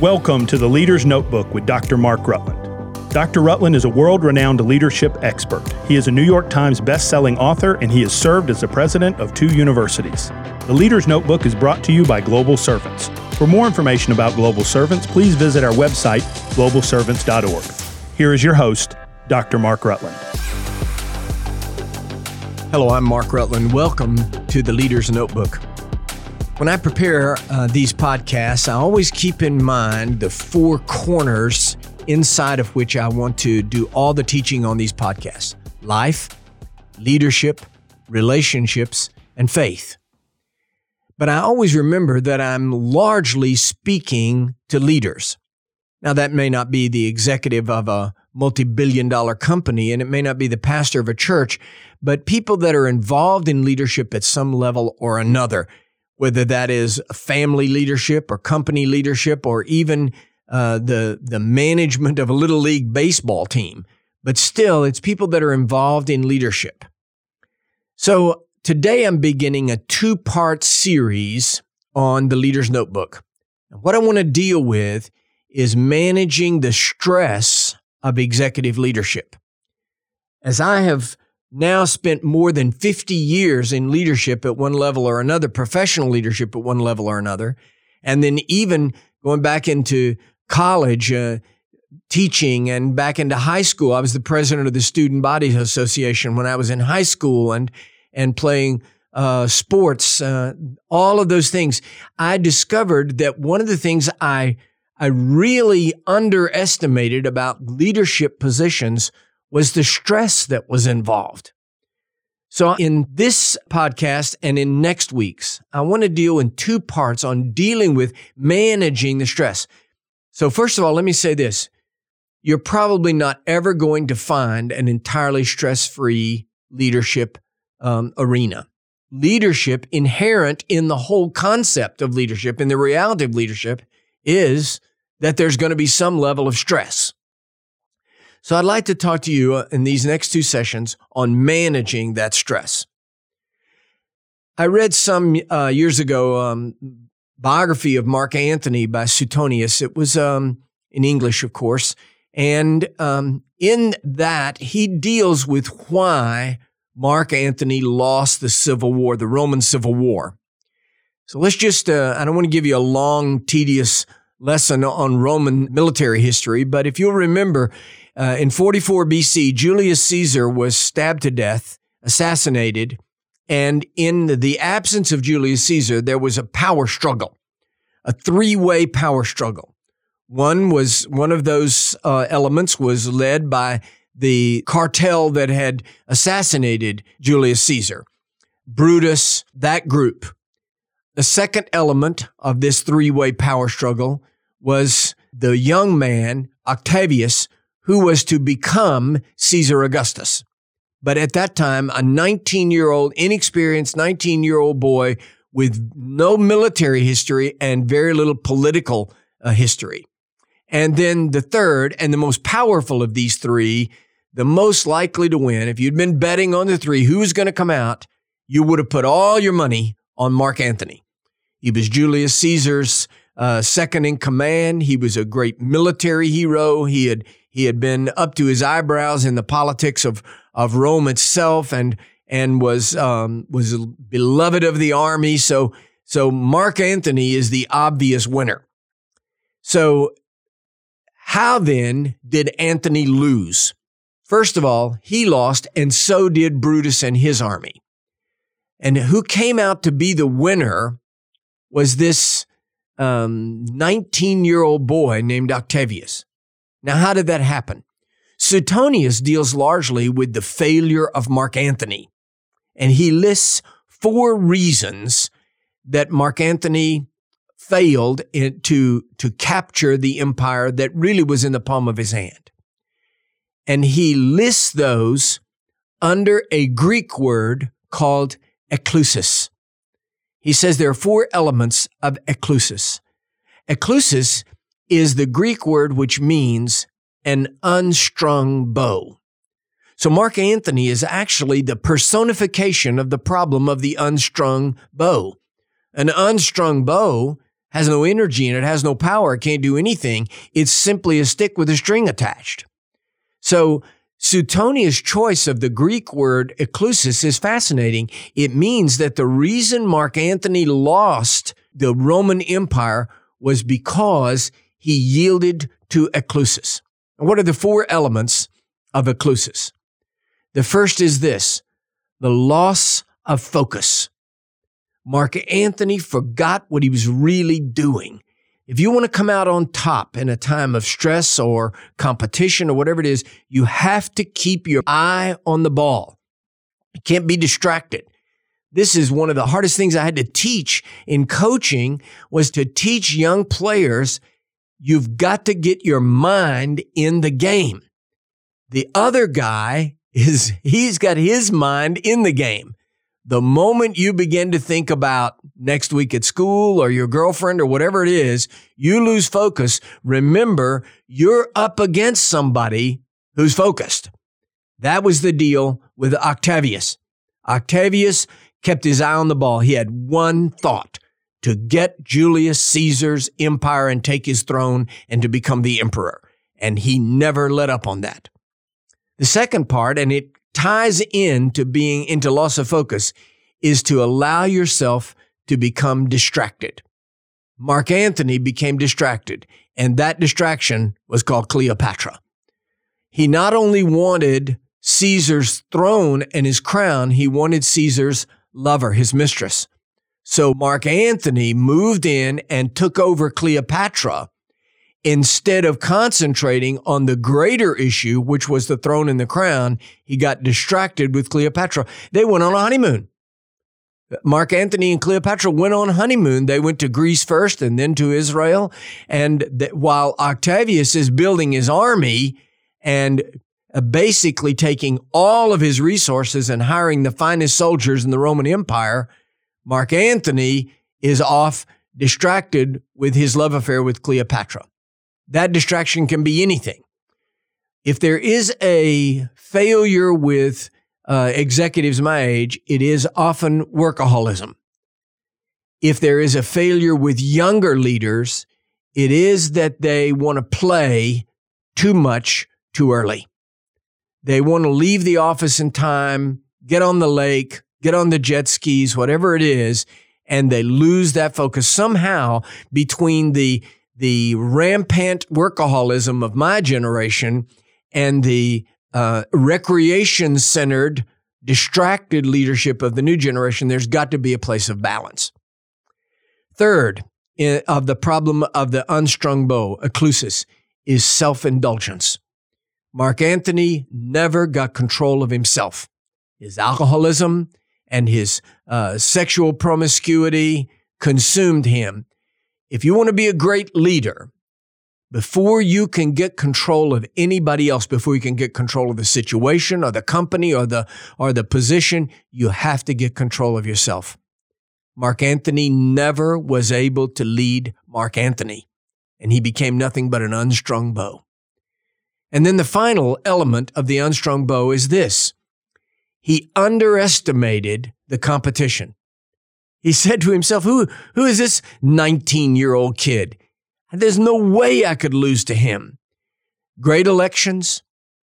Welcome to the Leader's Notebook with Dr. Mark Rutland. Dr. Rutland is a world renowned leadership expert. He is a New York Times best-selling author and he has served as the president of two universities. The Leader's Notebook is brought to you by Global Servants. For more information about Global Servants, please visit our website, globalservants.org. Here is your host, Dr. Mark Rutland. Hello, I'm Mark Rutland. Welcome to the Leader's Notebook. When I prepare uh, these podcasts, I always keep in mind the four corners inside of which I want to do all the teaching on these podcasts life, leadership, relationships, and faith. But I always remember that I'm largely speaking to leaders. Now, that may not be the executive of a multi billion dollar company, and it may not be the pastor of a church, but people that are involved in leadership at some level or another, whether that is family leadership or company leadership or even uh, the the management of a little league baseball team, but still, it's people that are involved in leadership. So today, I'm beginning a two part series on the Leader's Notebook. what I want to deal with is managing the stress of executive leadership. As I have now spent more than 50 years in leadership at one level or another, professional leadership at one level or another, and then even going back into college, uh, teaching and back into high school. I was the president of the Student Body Association when I was in high school and and playing uh, sports, uh, all of those things. I discovered that one of the things I I really underestimated about leadership positions was the stress that was involved. So, in this podcast and in next week's, I want to deal in two parts on dealing with managing the stress. So, first of all, let me say this. You're probably not ever going to find an entirely stress free leadership um, arena. Leadership, inherent in the whole concept of leadership, in the reality of leadership, is that there's going to be some level of stress. So, I'd like to talk to you uh, in these next two sessions on managing that stress. I read some uh, years ago um, biography of Mark Antony by Suetonius. It was um, in English, of course. And um, in that, he deals with why Mark Antony lost the Civil War, the Roman Civil War. So let's just, uh, I don't want to give you a long, tedious lesson on Roman military history, but if you'll remember, uh, in 44 BC, Julius Caesar was stabbed to death, assassinated, and in the absence of Julius Caesar, there was a power struggle, a three way power struggle. One was one of those uh, elements was led by the cartel that had assassinated Julius Caesar, Brutus, that group. The second element of this three way power struggle was the young man, Octavius, who was to become Caesar Augustus. But at that time, a 19 year old, inexperienced 19 year old boy with no military history and very little political uh, history. And then the third and the most powerful of these three, the most likely to win, if you'd been betting on the three, who's going to come out, you would have put all your money on Mark Antony. He was Julius Caesar's uh, second in command. He was a great military hero. He had he had been up to his eyebrows in the politics of of Rome itself, and and was um, was beloved of the army. So so Mark Antony is the obvious winner. So how then did Antony lose? First of all, he lost, and so did Brutus and his army. And who came out to be the winner was this 19 um, year old boy named Octavius. Now, how did that happen? Suetonius deals largely with the failure of Mark Antony, and he lists four reasons that Mark Antony failed to, to capture the empire that really was in the palm of his hand. And he lists those under a Greek word called eklusis. He says there are four elements of eklusis. Eklusis is the Greek word which means an unstrung bow. So Mark Antony is actually the personification of the problem of the unstrung bow. An unstrung bow has no energy and it has no power, it can't do anything. It's simply a stick with a string attached. So Suetonius' choice of the Greek word eklusis is fascinating. It means that the reason Mark Antony lost the Roman Empire was because he yielded to eklusis. And what are the four elements of eklusis? The first is this the loss of focus. Mark Antony forgot what he was really doing. If you want to come out on top in a time of stress or competition or whatever it is, you have to keep your eye on the ball. You can't be distracted. This is one of the hardest things I had to teach in coaching was to teach young players you've got to get your mind in the game. The other guy is he's got his mind in the game. The moment you begin to think about next week at school or your girlfriend or whatever it is, you lose focus. Remember, you're up against somebody who's focused. That was the deal with Octavius. Octavius kept his eye on the ball. He had one thought to get Julius Caesar's empire and take his throne and to become the emperor. And he never let up on that. The second part, and it ties in to being into loss of focus, is to allow yourself to become distracted. Mark Antony became distracted, and that distraction was called Cleopatra. He not only wanted Caesar's throne and his crown, he wanted Caesar's lover, his mistress. So Mark Antony moved in and took over Cleopatra instead of concentrating on the greater issue, which was the throne and the crown. He got distracted with Cleopatra. They went on a honeymoon. Mark Antony and Cleopatra went on honeymoon. They went to Greece first and then to Israel. And th- while Octavius is building his army and uh, basically taking all of his resources and hiring the finest soldiers in the Roman Empire, Mark Antony is off distracted with his love affair with Cleopatra. That distraction can be anything. If there is a failure with uh, executives my age, it is often workaholism. If there is a failure with younger leaders, it is that they want to play too much too early. They want to leave the office in time, get on the lake, get on the jet skis, whatever it is, and they lose that focus somehow between the the rampant workaholism of my generation and the uh, recreation centered, distracted leadership of the new generation. There's got to be a place of balance. Third, in, of the problem of the unstrung bow, eklusis, is self indulgence. Mark Antony never got control of himself. His alcoholism and his uh, sexual promiscuity consumed him. If you want to be a great leader, before you can get control of anybody else, before you can get control of the situation or the company or the, or the position, you have to get control of yourself. Mark Antony never was able to lead Mark Antony, and he became nothing but an unstrung bow. And then the final element of the unstrung bow is this he underestimated the competition. He said to himself, Who, who is this 19 year old kid? There's no way I could lose to him. Great elections,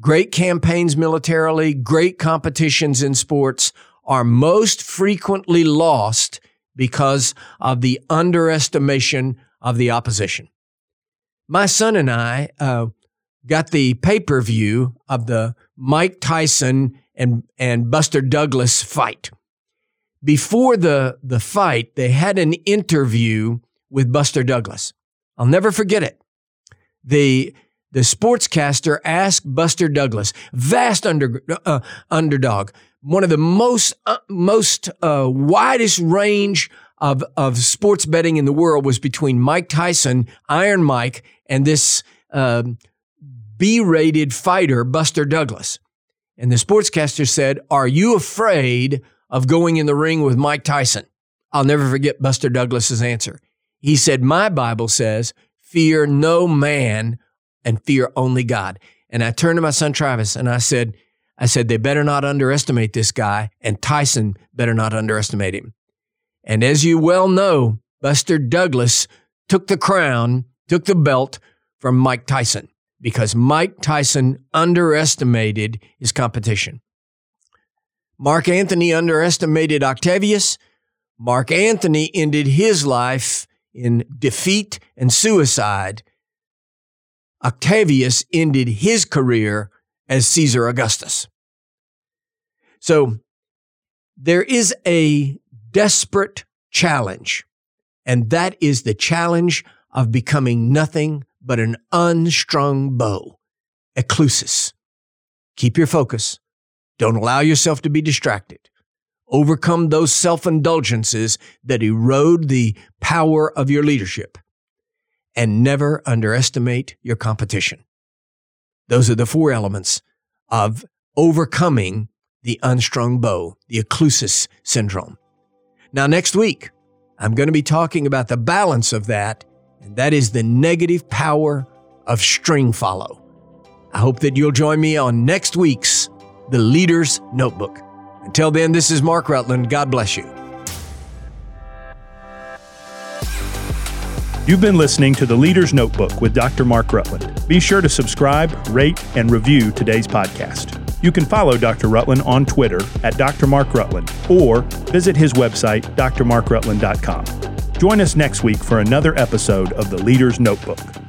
great campaigns militarily, great competitions in sports are most frequently lost because of the underestimation of the opposition. My son and I uh, got the pay per view of the Mike Tyson and, and Buster Douglas fight. Before the, the fight, they had an interview with Buster Douglas. I'll never forget it. The, the sportscaster asked Buster Douglas, vast under, uh, underdog, one of the most, uh, most uh, widest range of, of sports betting in the world was between Mike Tyson, Iron Mike, and this um, B rated fighter, Buster Douglas. And the sportscaster said, Are you afraid of going in the ring with Mike Tyson? I'll never forget Buster Douglas's answer. He said, My Bible says, fear no man and fear only God. And I turned to my son Travis and I said, I said, they better not underestimate this guy, and Tyson better not underestimate him. And as you well know, Buster Douglas took the crown, took the belt from Mike Tyson because Mike Tyson underestimated his competition. Mark Antony underestimated Octavius. Mark Antony ended his life in defeat and suicide. Octavius ended his career as Caesar Augustus. So there is a desperate challenge, and that is the challenge of becoming nothing but an unstrung bow, eklusis. Keep your focus. Don't allow yourself to be distracted. Overcome those self indulgences that erode the power of your leadership. And never underestimate your competition. Those are the four elements of overcoming the unstrung bow, the eklusis syndrome. Now, next week, I'm going to be talking about the balance of that, and that is the negative power of string follow. I hope that you'll join me on next week's The Leader's Notebook. Until then, this is Mark Rutland. God bless you. You've been listening to The Leader's Notebook with Dr. Mark Rutland. Be sure to subscribe, rate, and review today's podcast. You can follow Dr. Rutland on Twitter at Dr. Mark Rutland or visit his website, drmarkrutland.com. Join us next week for another episode of The Leader's Notebook.